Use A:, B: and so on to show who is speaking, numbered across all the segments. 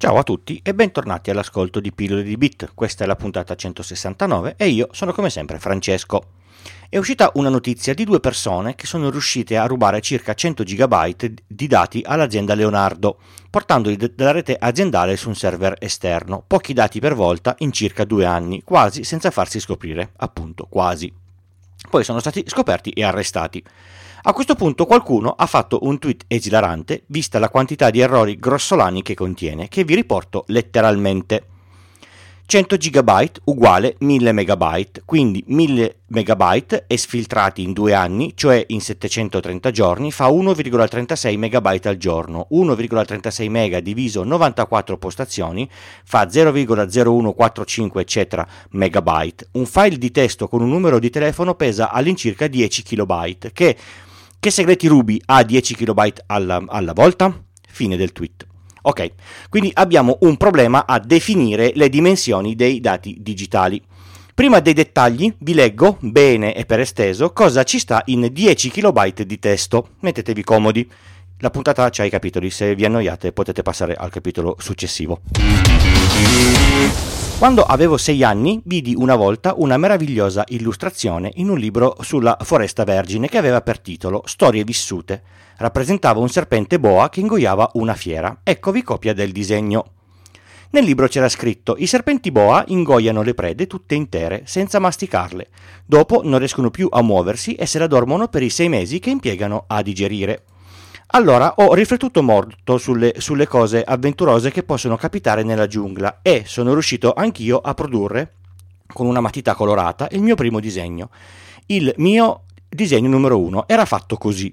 A: Ciao a tutti e bentornati all'ascolto di Pillole di Bit. Questa è la puntata 169 e io sono come sempre Francesco. È uscita una notizia di due persone che sono riuscite a rubare circa 100 GB di dati all'azienda Leonardo, portandoli dalla rete aziendale su un server esterno, pochi dati per volta in circa due anni, quasi senza farsi scoprire, appunto quasi. Poi sono stati scoperti e arrestati. A questo punto qualcuno ha fatto un tweet esilarante, vista la quantità di errori grossolani che contiene, che vi riporto letteralmente. 100 GB uguale 1000 MB, quindi 1000 MB esfiltrati in due anni, cioè in 730 giorni, fa 1,36 MB al giorno. 1,36 MB diviso 94 postazioni fa 0,0145 eccetera megabyte. Un file di testo con un numero di telefono pesa all'incirca 10 KB, che che segreti rubi a 10 KB alla, alla volta? Fine del tweet. Ok, quindi abbiamo un problema a definire le dimensioni dei dati digitali. Prima dei dettagli vi leggo, bene e per esteso, cosa ci sta in 10 KB di testo. Mettetevi comodi. La puntata c'ha i capitoli, se vi annoiate potete passare al capitolo successivo. Quando avevo sei anni vidi una volta una meravigliosa illustrazione in un libro sulla foresta vergine che aveva per titolo Storie vissute. Rappresentava un serpente boa che ingoiava una fiera. Eccovi copia del disegno. Nel libro c'era scritto: I serpenti boa ingoiano le prede tutte intere, senza masticarle. Dopo non riescono più a muoversi e se la dormono per i sei mesi che impiegano a digerire. Allora ho riflettuto molto sulle, sulle, cose avventurose che possono capitare nella giungla e sono riuscito anch'io a produrre con una matita colorata il mio primo disegno. Il mio disegno numero uno era fatto così.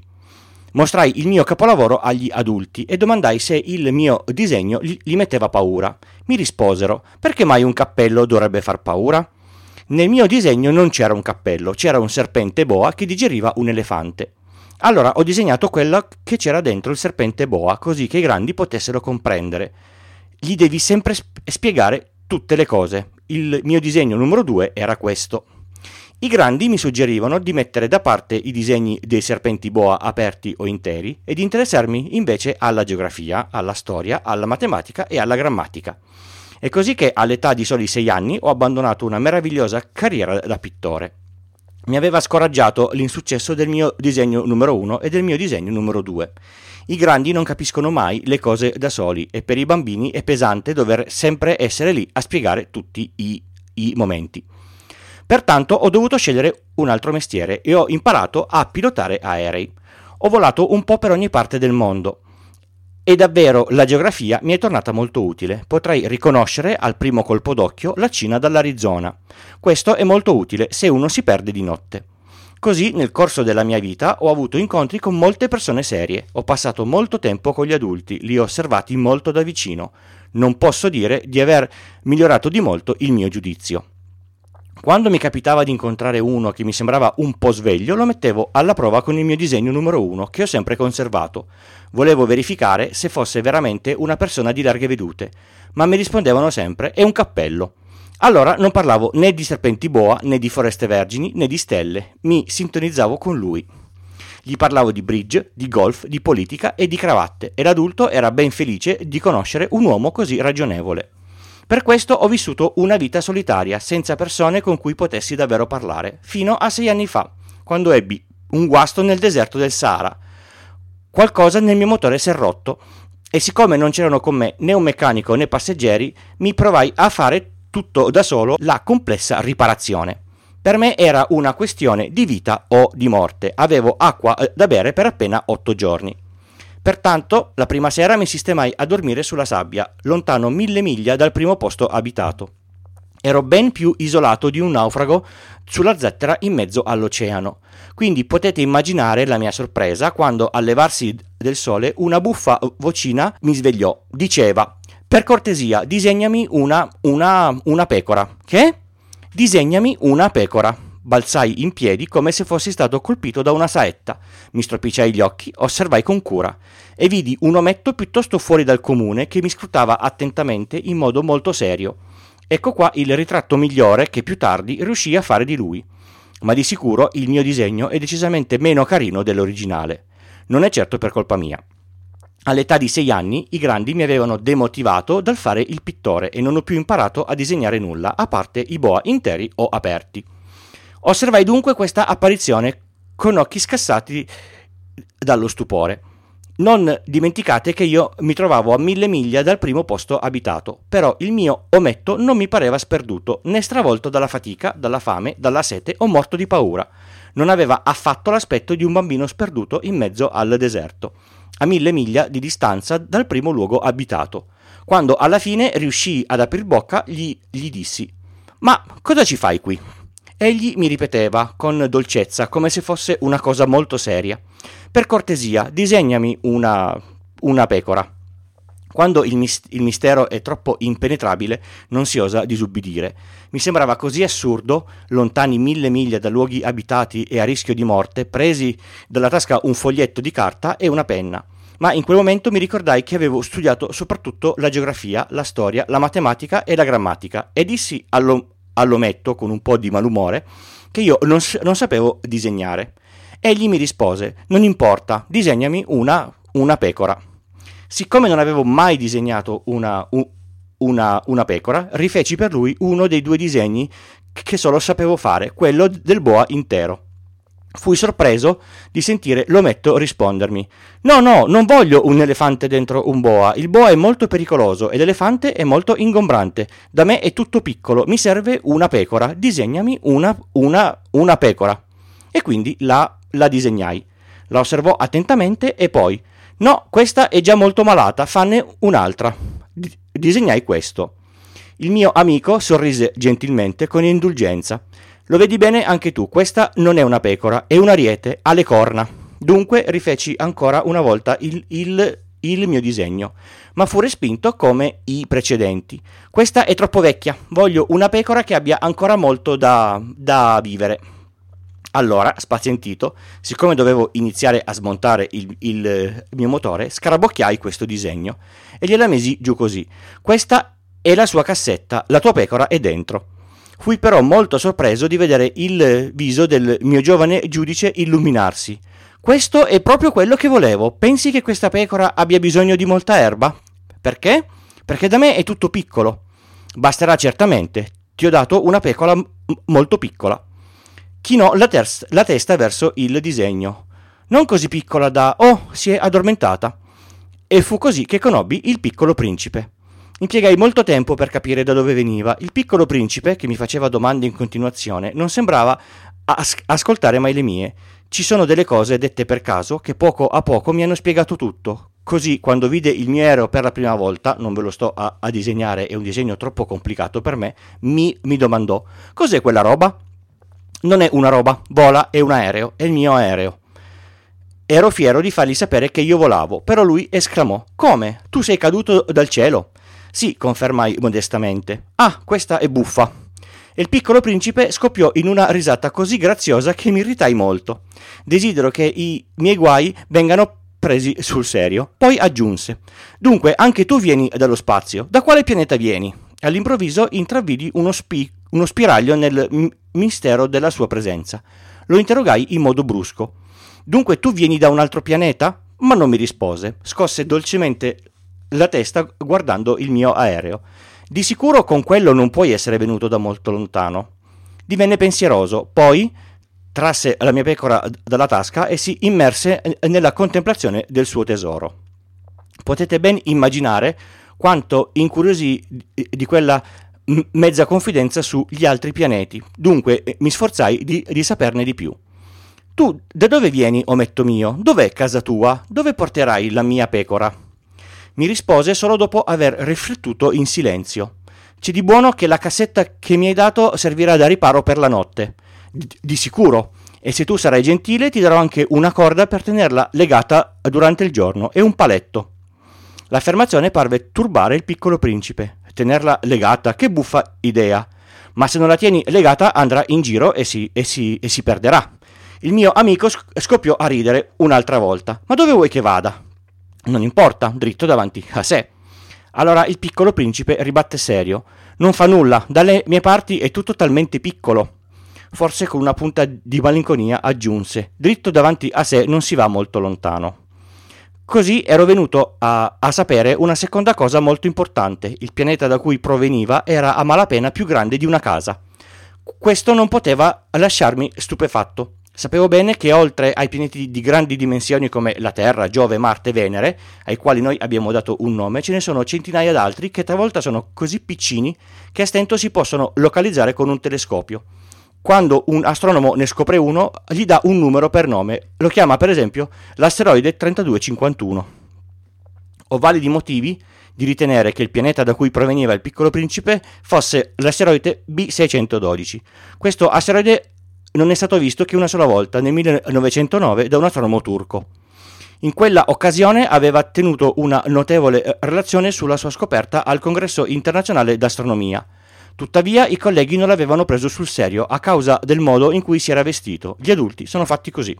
A: Mostrai il mio capolavoro agli adulti e domandai se il mio disegno gli metteva paura. Mi risposero: perché mai un cappello dovrebbe far paura? Nel mio disegno non c'era un cappello, c'era un serpente boa che digeriva un elefante. Allora ho disegnato quella che c'era dentro il serpente boa, così che i grandi potessero comprendere. Gli devi sempre spiegare tutte le cose. Il mio disegno numero due era questo. I grandi mi suggerivano di mettere da parte i disegni dei serpenti boa aperti o interi e di interessarmi invece alla geografia, alla storia, alla matematica e alla grammatica. È così che all'età di soli sei anni ho abbandonato una meravigliosa carriera da pittore mi aveva scoraggiato l'insuccesso del mio disegno numero 1 e del mio disegno numero 2. I grandi non capiscono mai le cose da soli e per i bambini è pesante dover sempre essere lì a spiegare tutti i, i momenti. Pertanto ho dovuto scegliere un altro mestiere e ho imparato a pilotare aerei. Ho volato un po' per ogni parte del mondo e davvero la geografia mi è tornata molto utile. Potrei riconoscere al primo colpo d'occhio la Cina dall'Arizona. Questo è molto utile se uno si perde di notte. Così nel corso della mia vita ho avuto incontri con molte persone serie, ho passato molto tempo con gli adulti, li ho osservati molto da vicino. Non posso dire di aver migliorato di molto il mio giudizio. Quando mi capitava di incontrare uno che mi sembrava un po' sveglio, lo mettevo alla prova con il mio disegno numero uno, che ho sempre conservato. Volevo verificare se fosse veramente una persona di larghe vedute, ma mi rispondevano sempre è un cappello. Allora non parlavo né di serpenti boa, né di foreste vergini, né di stelle, mi sintonizzavo con lui. Gli parlavo di bridge, di golf, di politica e di cravatte, e l'adulto era ben felice di conoscere un uomo così ragionevole. Per questo ho vissuto una vita solitaria, senza persone con cui potessi davvero parlare, fino a sei anni fa, quando ebbi un guasto nel deserto del Sahara. Qualcosa nel mio motore si è rotto e siccome non c'erano con me né un meccanico né passeggeri, mi provai a fare tutto da solo la complessa riparazione. Per me era una questione di vita o di morte. Avevo acqua eh, da bere per appena otto giorni. Pertanto, la prima sera mi sistemai a dormire sulla sabbia, lontano mille miglia dal primo posto abitato. Ero ben più isolato di un naufrago sulla zettera in mezzo all'oceano. Quindi potete immaginare la mia sorpresa quando, al levarsi del sole, una buffa vocina mi svegliò. Diceva: Per cortesia, disegnami una, una, una pecora. Che? Disegnami una pecora. Balzai in piedi come se fossi stato colpito da una saetta. Mi stropicciai gli occhi, osservai con cura e vidi un ometto piuttosto fuori dal comune che mi scrutava attentamente in modo molto serio. Ecco qua il ritratto migliore che più tardi riuscii a fare di lui. Ma di sicuro il mio disegno è decisamente meno carino dell'originale. Non è certo per colpa mia. All'età di sei anni i grandi mi avevano demotivato dal fare il pittore e non ho più imparato a disegnare nulla, a parte i boa interi o aperti. Osservai dunque questa apparizione con occhi scassati dallo stupore. Non dimenticate che io mi trovavo a mille miglia dal primo posto abitato, però il mio ometto non mi pareva sperduto, né stravolto dalla fatica, dalla fame, dalla sete o morto di paura. Non aveva affatto l'aspetto di un bambino sperduto in mezzo al deserto a mille miglia di distanza dal primo luogo abitato. Quando alla fine riuscii ad aprir bocca, gli, gli dissi: Ma cosa ci fai qui? Egli mi ripeteva con dolcezza, come se fosse una cosa molto seria. Per cortesia, disegnami una, una pecora. Quando il, mis- il, mistero è troppo impenetrabile, non si osa disubbidire. Mi sembrava così assurdo, lontani mille miglia da luoghi abitati e a rischio di morte, presi dalla tasca un foglietto di carta e una penna. Ma in quel momento mi ricordai che avevo studiato soprattutto la geografia, la storia, la matematica e la grammatica e dissi allo- all'ometto con un po' di malumore che io non, non sapevo disegnare. Egli mi rispose: Non importa, disegnami una, una pecora. Siccome non avevo mai disegnato una, una, una pecora, rifeci per lui uno dei due disegni che solo sapevo fare, quello del boa intero. Fui sorpreso di sentire l'ometto rispondermi: No, no, non voglio un elefante dentro un boa. Il boa è molto pericoloso e l'elefante è molto ingombrante. Da me è tutto piccolo, mi serve una pecora. Disegnami una, una, una pecora. E quindi la, la disegnai. La osservò attentamente e poi No, questa è già molto malata, fanne un'altra. D- disegnai questo. Il mio amico sorrise gentilmente con indulgenza. Lo vedi bene anche tu, questa non è una pecora, è un ariete, ha le corna. Dunque rifeci ancora una volta il, il, il mio disegno, ma fu respinto come i precedenti. Questa è troppo vecchia, voglio una pecora che abbia ancora molto da, da vivere. Allora, spazientito, siccome dovevo iniziare a smontare il, il, mio motore, scarabocchiai questo disegno e gliela mesi giù così. Questa è la sua cassetta, la tua pecora è dentro. Fui però molto sorpreso di vedere il viso del mio giovane giudice illuminarsi. Questo è proprio quello che volevo. Pensi che questa pecora abbia bisogno di molta erba? Perché? Perché da me è tutto piccolo. Basterà certamente. Ti ho dato una pecora m- molto piccola chinò la, ter- la testa verso il disegno. Non così piccola da oh, si è addormentata. E fu così che conobbi il piccolo principe. Impiegai molto tempo per capire da dove veniva. Il piccolo principe, che mi faceva domande in continuazione, non sembrava as- ascoltare mai le mie. Ci sono delle cose dette per caso che poco a poco mi hanno spiegato tutto. Così, quando vide il mio aereo per la prima volta, non ve lo sto a, a disegnare, è un disegno troppo complicato per me, mi, mi domandò: Cos'è quella roba? Non è una roba, vola, è un aereo, è il mio aereo. Ero fiero di fargli sapere che io volavo, però lui esclamò: Come? Tu sei caduto dal cielo? Sì, confermai modestamente. Ah, questa è buffa. E il piccolo principe scoppiò in una risata così graziosa che mi irritai molto. Desidero che i miei guai vengano presi sul serio. Poi aggiunse: Dunque, anche tu vieni dallo spazio. Da quale pianeta vieni? All'improvviso intravidi uno, spi- uno spiraglio nel m- mistero della sua presenza. Lo interrogai in modo brusco. Dunque tu vieni da un altro pianeta? Ma non mi rispose. Scosse dolcemente la testa guardando il mio aereo. Di sicuro con quello non puoi essere venuto da molto lontano. Divenne pensieroso, poi trasse la mia pecora dalla tasca e si immerse nella contemplazione del suo tesoro. Potete ben immaginare quanto incuriosì di quella mezza confidenza sugli altri pianeti. Dunque eh, mi sforzai di, di saperne di più. Tu da dove vieni, ometto mio? Dov'è casa tua? Dove porterai la mia pecora? Mi rispose solo dopo aver riflettuto in silenzio. C'è di buono che la cassetta che mi hai dato servirà da riparo per la notte. D- di sicuro. E se tu sarai gentile ti darò anche una corda per tenerla legata durante il giorno e un paletto. L'affermazione parve turbare il piccolo principe. Tenerla legata, che buffa idea. Ma se non la tieni legata andrà in giro e si, e si, e si perderà. Il mio amico scoppiò a ridere un'altra volta. Ma dove vuoi che vada? Non importa, dritto davanti a sé. Allora il piccolo principe ribatte serio. Non fa nulla, dalle mie parti è tutto talmente piccolo. Forse con una punta di malinconia aggiunse. Dritto davanti a sé non si va molto lontano. Così ero venuto a, a, sapere una seconda cosa molto importante. Il pianeta da cui proveniva era a malapena più grande di una casa. Questo non poteva lasciarmi stupefatto. Sapevo bene che oltre ai pianeti di grandi dimensioni come la Terra, Giove, Marte e Venere, ai quali noi abbiamo dato un nome, ce ne sono centinaia d'altri che talvolta sono così piccini che a stento si possono localizzare con un telescopio. Quando un astronomo ne scopre uno, gli dà un numero per nome, lo chiama per esempio l'asteroide 3251. Ho validi motivi di ritenere che il pianeta da cui proveniva il piccolo principe fosse l'asteroide B612. Questo asteroide non è stato visto che una sola volta, nel 1909, da un astronomo turco. In quella occasione aveva tenuto una notevole eh, relazione sulla sua scoperta al Congresso internazionale d'astronomia. Tuttavia i colleghi non l'avevano preso sul serio a causa del modo in cui si era vestito. Gli adulti sono fatti così.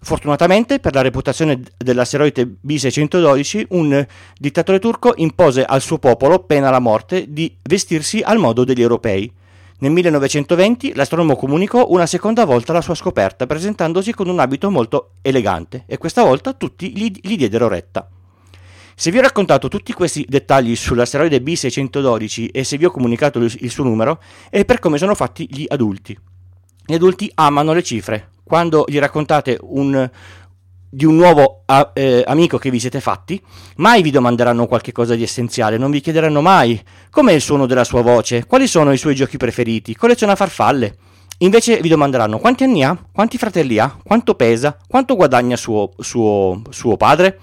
A: Fortunatamente per la reputazione dell'asteroide B612, un dittatore turco impose al suo popolo, pena la morte, di vestirsi al modo degli europei. Nel 1920 l'astronomo comunicò una seconda volta la sua scoperta, presentandosi con un abito molto elegante, e questa volta tutti gli, gli diedero retta. Se vi ho raccontato tutti questi dettagli sull'asteroide B612 e se vi ho comunicato il suo numero, è per come sono fatti gli adulti. Gli adulti amano le cifre. Quando gli raccontate un, di un nuovo a, eh, amico che vi siete fatti, mai vi domanderanno qualche cosa di essenziale, non vi chiederanno mai com'è il suono della sua voce, quali sono i suoi giochi preferiti, colleziona farfalle. Invece vi domanderanno quanti anni ha, quanti fratelli ha, quanto pesa, quanto guadagna suo, suo, suo padre.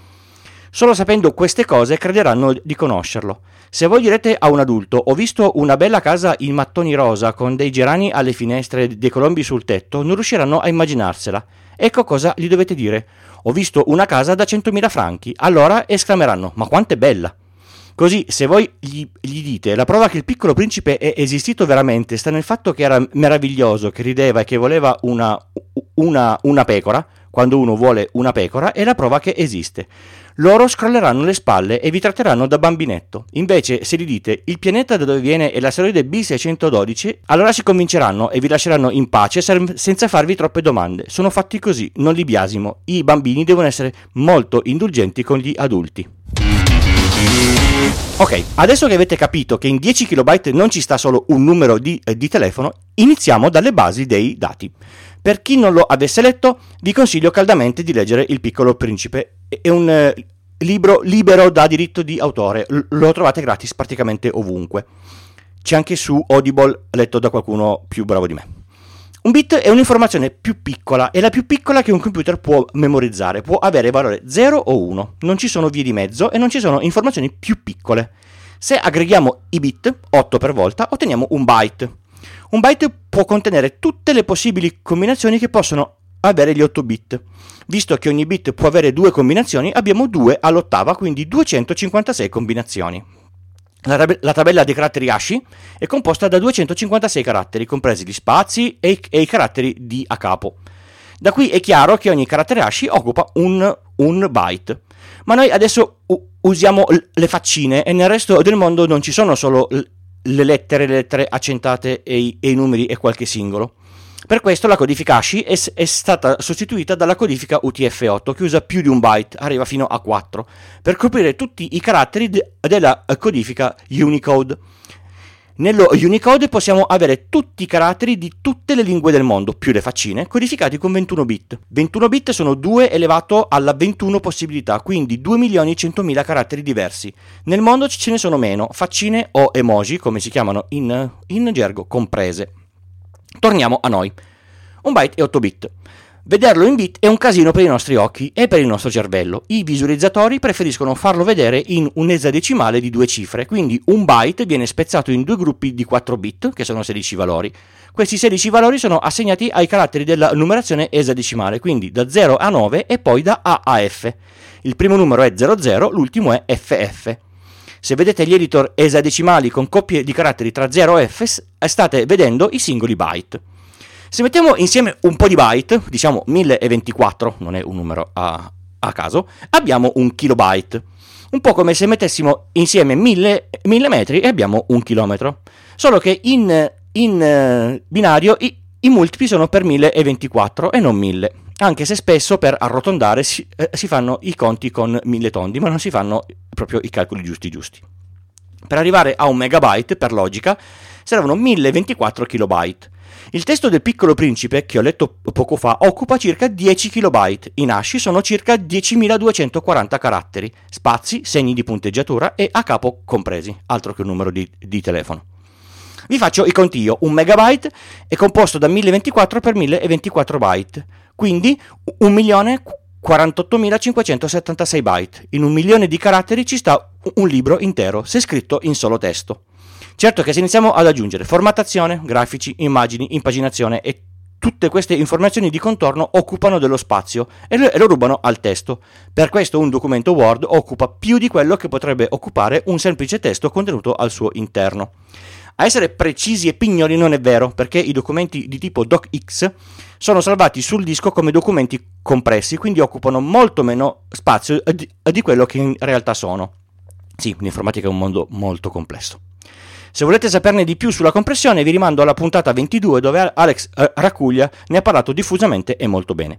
A: Solo sapendo queste cose crederanno di conoscerlo. Se voi direte a un adulto ho visto una bella casa in mattoni rosa con dei gerani alle finestre e dei colombi sul tetto, non riusciranno a immaginarsela. Ecco cosa gli dovete dire. Ho visto una casa da 100.000 franchi. Allora esclameranno ma quanto è bella. Così, se voi gli, gli, dite la prova che il piccolo principe è esistito veramente sta nel fatto che era meraviglioso, che rideva e che voleva una, una, una pecora, quando uno vuole una pecora, è la prova che esiste loro scrolleranno le spalle e vi tratteranno da bambinetto. Invece, se gli dite il pianeta da dove viene è l'asteroide B612, allora si convinceranno e vi lasceranno in pace senza farvi troppe domande. Sono fatti così, non li biasimo. I bambini devono essere molto indulgenti con gli adulti. Ok, adesso che avete capito che in 10 KB non ci sta solo un numero di, eh, di telefono, iniziamo dalle basi dei dati. Per chi non lo avesse letto, vi consiglio caldamente di leggere Il piccolo principe. È un eh, libro libero da diritto di autore, L- lo trovate gratis praticamente ovunque. C'è anche su Audible, letto da qualcuno più bravo di me. Un bit è un'informazione più piccola, è la più piccola che un computer può memorizzare, può avere valore 0 o 1, non ci sono vie di mezzo e non ci sono informazioni più piccole. Se aggreghiamo i bit, 8 per volta, otteniamo un byte. Un byte può contenere tutte le possibili combinazioni che possono avere gli 8 bit. Visto che ogni bit può avere due combinazioni, abbiamo 2 all'ottava, quindi 256 combinazioni. La, tab- la, tabella dei caratteri ASCII è composta da 256 caratteri, compresi gli spazi e, e, i caratteri di a capo. Da qui è chiaro che ogni carattere ASCII occupa un, un byte. Ma noi adesso u- usiamo l- le faccine e nel resto del mondo non ci sono solo l- le lettere, le lettere accentate e i, e i numeri e qualche singolo. Per questo la codifica ASCII è, è, stata sostituita dalla codifica UTF-8 che usa più di un byte, arriva fino a 4, per coprire tutti i caratteri de- della codifica Unicode. Nello Unicode possiamo avere tutti i caratteri di tutte le lingue del mondo, più le faccine, codificati con 21 bit. 21 bit sono 2 elevato alla 21 possibilità, quindi 2.100.000 caratteri diversi. Nel mondo ce ne sono meno, faccine o emoji, come si chiamano in, in gergo, comprese. Torniamo a noi. Un byte è 8 bit. Vederlo in bit è un casino per i nostri occhi e per il nostro cervello. I visualizzatori preferiscono farlo vedere in un esadecimale di due cifre, quindi un byte viene spezzato in due gruppi di 4 bit, che sono 16 valori. Questi 16 valori sono assegnati ai caratteri della numerazione esadecimale, quindi da 0 a 9 e poi da A a F. Il primo numero è 00, l'ultimo è FF. Se vedete gli editor esadecimali con coppie di caratteri tra 0 e F, state vedendo i singoli byte. Se mettiamo insieme un po' di byte, diciamo 1024, non è un numero a, a caso, abbiamo un kilobyte. Un po' come se mettessimo insieme 1000, 1000 metri e abbiamo un chilometro. Solo che in, in binario i, i multipli sono per 1024 e non 1000. anche se spesso per arrotondare si, eh, si fanno i conti con mille tondi, ma non si fanno proprio i calcoli giusti giusti. Per arrivare a un megabyte, per logica, servono 1024 kilobyte. Il testo del piccolo principe, che ho letto poco fa, occupa circa 10 kilobyte. I nasci sono circa 10.240 caratteri, spazi, segni di punteggiatura e a capo compresi, altro che un numero di, di telefono. Vi faccio i conti io. Un megabyte è composto da 1024 per 1024 byte, quindi 1.048.576 byte. In un milione di caratteri ci sta un libro intero, se scritto in solo testo. Certo che se iniziamo ad aggiungere formattazione, grafici, immagini, impaginazione e tutte queste informazioni di contorno occupano dello spazio e lo, rubano al testo. Per questo un documento Word occupa più di quello che potrebbe occupare un semplice testo contenuto al suo interno. A essere precisi e pignoli non è vero, perché i documenti di tipo DocX sono salvati sul disco come documenti compressi, quindi occupano molto meno spazio di quello che in realtà sono. Sì, l'informatica è un mondo molto complesso. Se volete saperne di più sulla compressione vi rimando alla puntata 22 dove Alex eh, Racuglia ne ha parlato diffusamente e molto bene.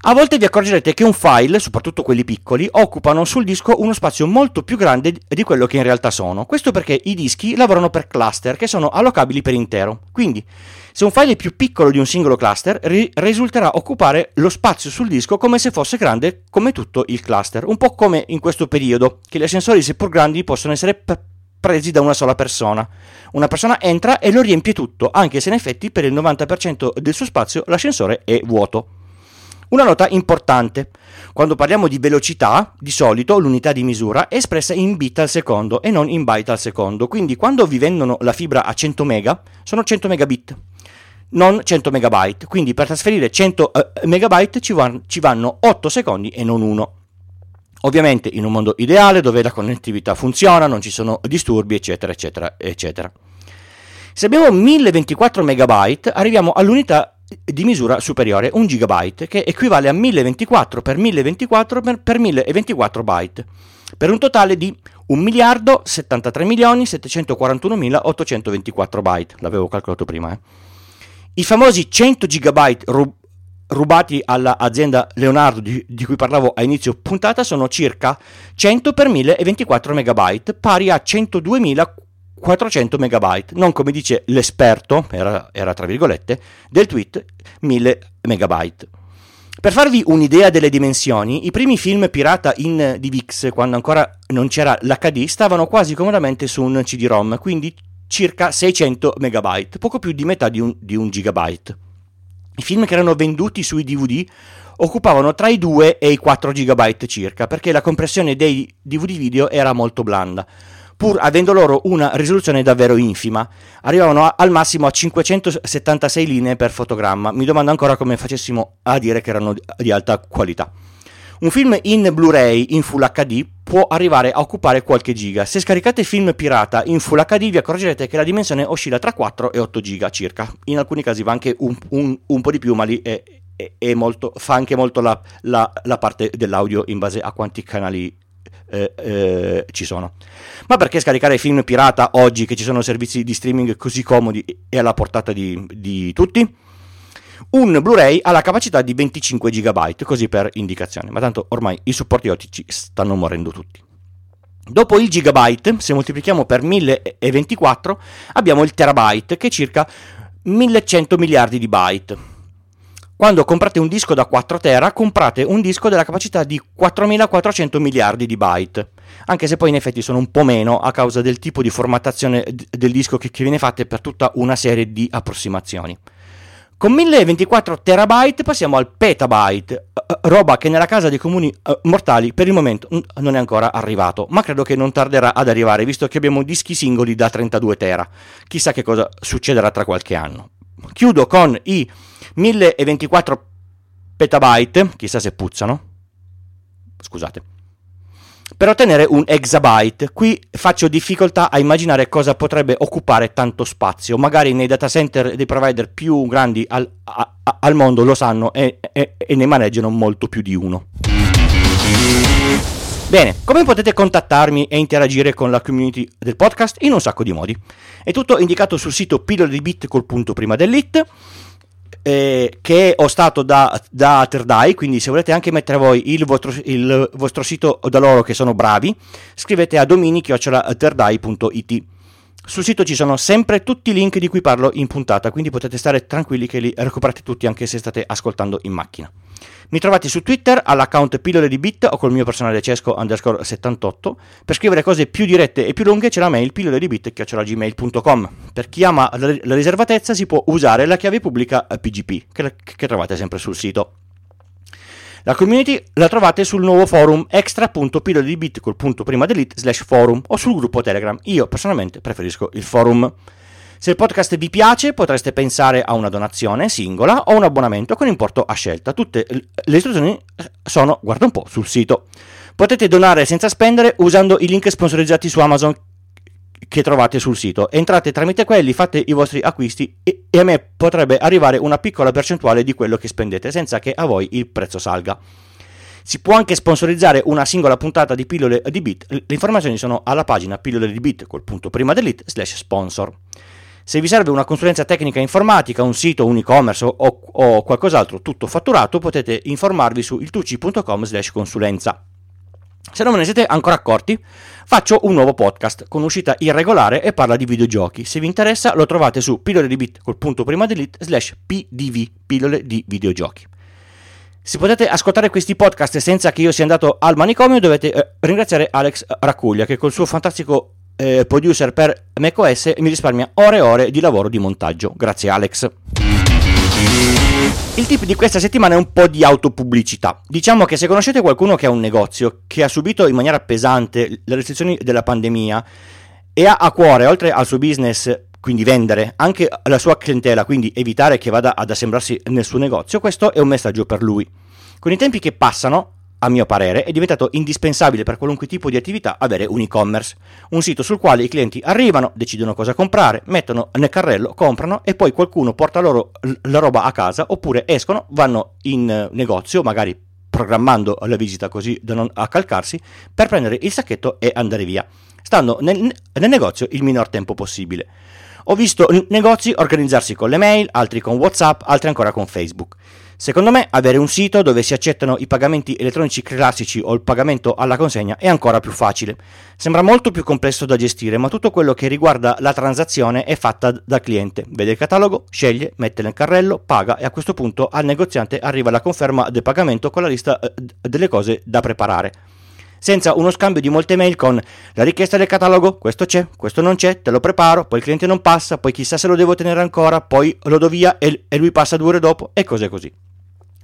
A: A volte vi accorgerete che un file, soprattutto quelli piccoli, occupano sul disco uno spazio molto più grande di quello che in realtà sono. Questo perché i dischi lavorano per cluster che sono allocabili per intero. Quindi, se un file è più piccolo di un singolo cluster, ri- risulterà occupare lo spazio sul disco come se fosse grande come tutto il cluster. Un po' come in questo periodo, che gli ascensori seppur grandi possono essere p- presi da una sola persona. Una persona entra e lo riempie tutto, anche se in effetti per il 90% del suo spazio l'ascensore è vuoto. Una nota importante. Quando parliamo di velocità, di solito l'unità di misura è espressa in bit al secondo e non in byte al secondo, quindi quando vi vendono la fibra a 100 mega sono 100 megabit, non 100 megabyte, quindi per trasferire 100 uh, megabyte ci vanno 8 secondi e non 1. Ovviamente in un mondo ideale dove la connettività funziona, non ci sono disturbi, eccetera, eccetera, eccetera. Se abbiamo 1024 MB, arriviamo all'unità di misura superiore, 1 GB, che equivale a 1024 per 1024 per, per 1024 byte, per un totale di 1 miliardo 73 milioni 741.824 byte. L'avevo calcolato prima, eh. I famosi 100 GB rubati all'azienda Leonardo di, di, cui parlavo a inizio puntata sono circa 100 per 1024 MB, pari a 102.400 MB, non come dice l'esperto, era, era tra virgolette, del tweet 1000 MB. Per farvi un'idea delle dimensioni, i primi film pirata in DivX, quando ancora non c'era l'HD, stavano quasi comodamente su un CD-ROM, quindi circa 600 MB, poco più di metà di un, di un gigabyte. I film che erano venduti sui DVD occupavano tra i 2 e i 4 GB circa, perché la compressione dei DVD video era molto blanda, pur avendo loro una risoluzione davvero infima. Arrivavano a, al massimo a 576 linee per fotogramma. Mi domando ancora come facessimo a dire che erano di, alta qualità. Un film in Blu-ray in Full HD può arrivare a occupare qualche giga. Se scaricate film pirata in Full HD vi accorgerete che la dimensione oscilla tra 4 e 8 giga circa. In alcuni casi va anche un, un, un po' di più, ma lì è, è, è molto, fa anche molto la, la, la, parte dell'audio in base a quanti canali eh, eh, ci sono. Ma perché scaricare film pirata oggi che ci sono servizi di streaming così comodi e alla portata di, di tutti? Un Blu-ray ha la capacità di 25 GB, così per indicazione, ma tanto ormai i supporti ottici stanno morendo tutti. Dopo il gigabyte, se moltiplichiamo per 1024, abbiamo il terabyte, che è circa 1100 miliardi di byte. Quando comprate un disco da 4 tera, comprate un disco della capacità di 4400 miliardi di byte, anche se poi in effetti sono un po' meno a causa del tipo di formattazione del disco che viene fatta per tutta una serie di approssimazioni. Con 1024 terabyte passiamo al petabyte, uh, roba che nella casa dei comuni uh, mortali per il momento n- non è ancora arrivato, ma credo che non tarderà ad arrivare visto che abbiamo dischi singoli da 32 tera. Chissà che cosa succederà tra qualche anno. Chiudo con i 1024 petabyte, chissà se puzzano. Scusate per ottenere un exabyte. Qui faccio difficoltà a immaginare cosa potrebbe occupare tanto spazio. Magari nei data center dei provider più grandi al, a, al mondo lo sanno e, e, e ne maneggiano molto più di uno. Bene, come potete contattarmi e interagire con la community del podcast? In un sacco di modi. È tutto indicato sul sito pillole di bit col punto prima dell'it eh, che ho stato da, da Terdai, quindi se volete anche mettere voi il vostro, il vostro sito da loro che sono bravi, scrivete a domini.terdai.it. Sul sito ci sono sempre tutti i link di cui parlo in puntata, quindi potete stare tranquilli che li recuperate tutti anche se state ascoltando in macchina. Mi trovate su Twitter all'account pillole di bit o col mio personale cesco underscore 78. Per scrivere cose più dirette e più lunghe c'è la mail pillole di bit gmail.com. Per chi ama la riservatezza si può usare la chiave pubblica PGP che, che trovate sempre sul sito. La community la trovate sul nuovo forum extra.pillole di bit col punto prima delete slash forum o sul gruppo Telegram. Io personalmente preferisco il forum. Se il podcast vi piace potreste pensare a una donazione singola o un abbonamento con importo a scelta. Tutte le istruzioni sono, guarda un po', sul sito. Potete donare senza spendere usando i link sponsorizzati su Amazon che trovate sul sito. Entrate tramite quelli, fate i vostri acquisti e, e, a me potrebbe arrivare una piccola percentuale di quello che spendete senza che a voi il prezzo salga. Si può anche sponsorizzare una singola puntata di pillole di bit. Le informazioni sono alla pagina pillole di bit col punto prima delete slash sponsor. Se vi serve una consulenza tecnica informatica, un sito, un e-commerce o, o qualcos'altro tutto fatturato, potete informarvi su iltucci.com slash consulenza. Se non ve ne siete ancora accorti, faccio un nuovo podcast con uscita irregolare e parla di videogiochi. Se vi interessa lo trovate su pillole di bit col punto prima delete slash pdv, pillole di videogiochi. Se potete ascoltare questi podcast senza che io sia andato al manicomio dovete eh, ringraziare Alex Raccuglia che col suo fantastico eh, producer per macOS mi risparmia ore e ore di lavoro di montaggio. Grazie Alex. Il tip di questa settimana è un po' di autopubblicità. Diciamo che se conoscete qualcuno che ha un negozio che ha subito in maniera pesante le restrizioni della pandemia e ha a cuore, oltre al suo business, quindi vendere anche la sua clientela, quindi evitare che vada ad assembrarsi nel suo negozio, questo è un messaggio per lui. Con i tempi che passano, a mio parere, è diventato indispensabile per qualunque tipo di attività avere un e-commerce, un sito sul quale i clienti arrivano, decidono cosa comprare, mettono nel carrello, comprano e poi qualcuno porta loro la roba a casa oppure escono, vanno in negozio, magari programmando la visita così da non accalcarsi, per prendere il sacchetto e andare via, stando nel, nel negozio il minor tempo possibile. Ho visto negozi organizzarsi con le mail, altri con WhatsApp, altri ancora con Facebook. Secondo me avere un sito dove si accettano i pagamenti elettronici classici o il pagamento alla consegna è ancora più facile. Sembra molto più complesso da gestire, ma tutto quello che riguarda la transazione è fatta dal cliente. Vede il catalogo, sceglie, mette nel carrello, paga e a questo punto al negoziante arriva la conferma del pagamento con la lista eh, delle cose da preparare senza uno scambio di molte mail con la richiesta del catalogo, questo c'è, questo non c'è, te lo preparo, poi il cliente non passa, poi chissà se lo devo tenere ancora, poi lo do via e, lui passa due ore dopo e cose così.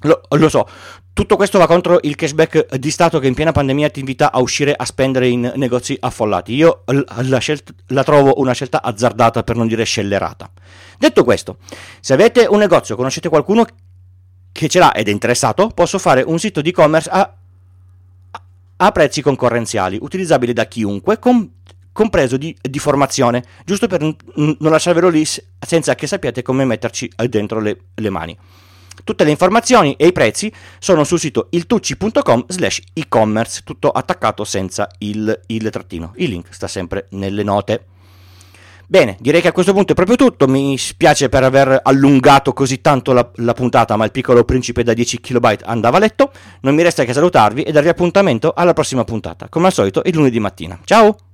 A: Lo, lo, so, tutto questo va contro il cashback di Stato che in piena pandemia ti invita a uscire a spendere in negozi affollati. Io la, scelta, la trovo una scelta azzardata per non dire scellerata. Detto questo, se avete un negozio, conoscete qualcuno che ce l'ha ed è interessato, posso fare un sito di e-commerce a, a prezzi concorrenziali, utilizzabile da chiunque, com, compreso di, di, formazione, giusto per non lasciarvelo lì senza che sappiate come metterci dentro le, le mani. Tutte le informazioni e i prezzi sono sul sito iltucci.com slash e-commerce, tutto attaccato senza il, il trattino. Il link sta sempre nelle note. Bene, direi che a questo punto è proprio tutto. Mi spiace per aver allungato così tanto la, la, puntata, ma il piccolo principe da 10 KB andava letto. Non mi resta che salutarvi e darvi appuntamento alla prossima puntata, come al solito il lunedì mattina. Ciao!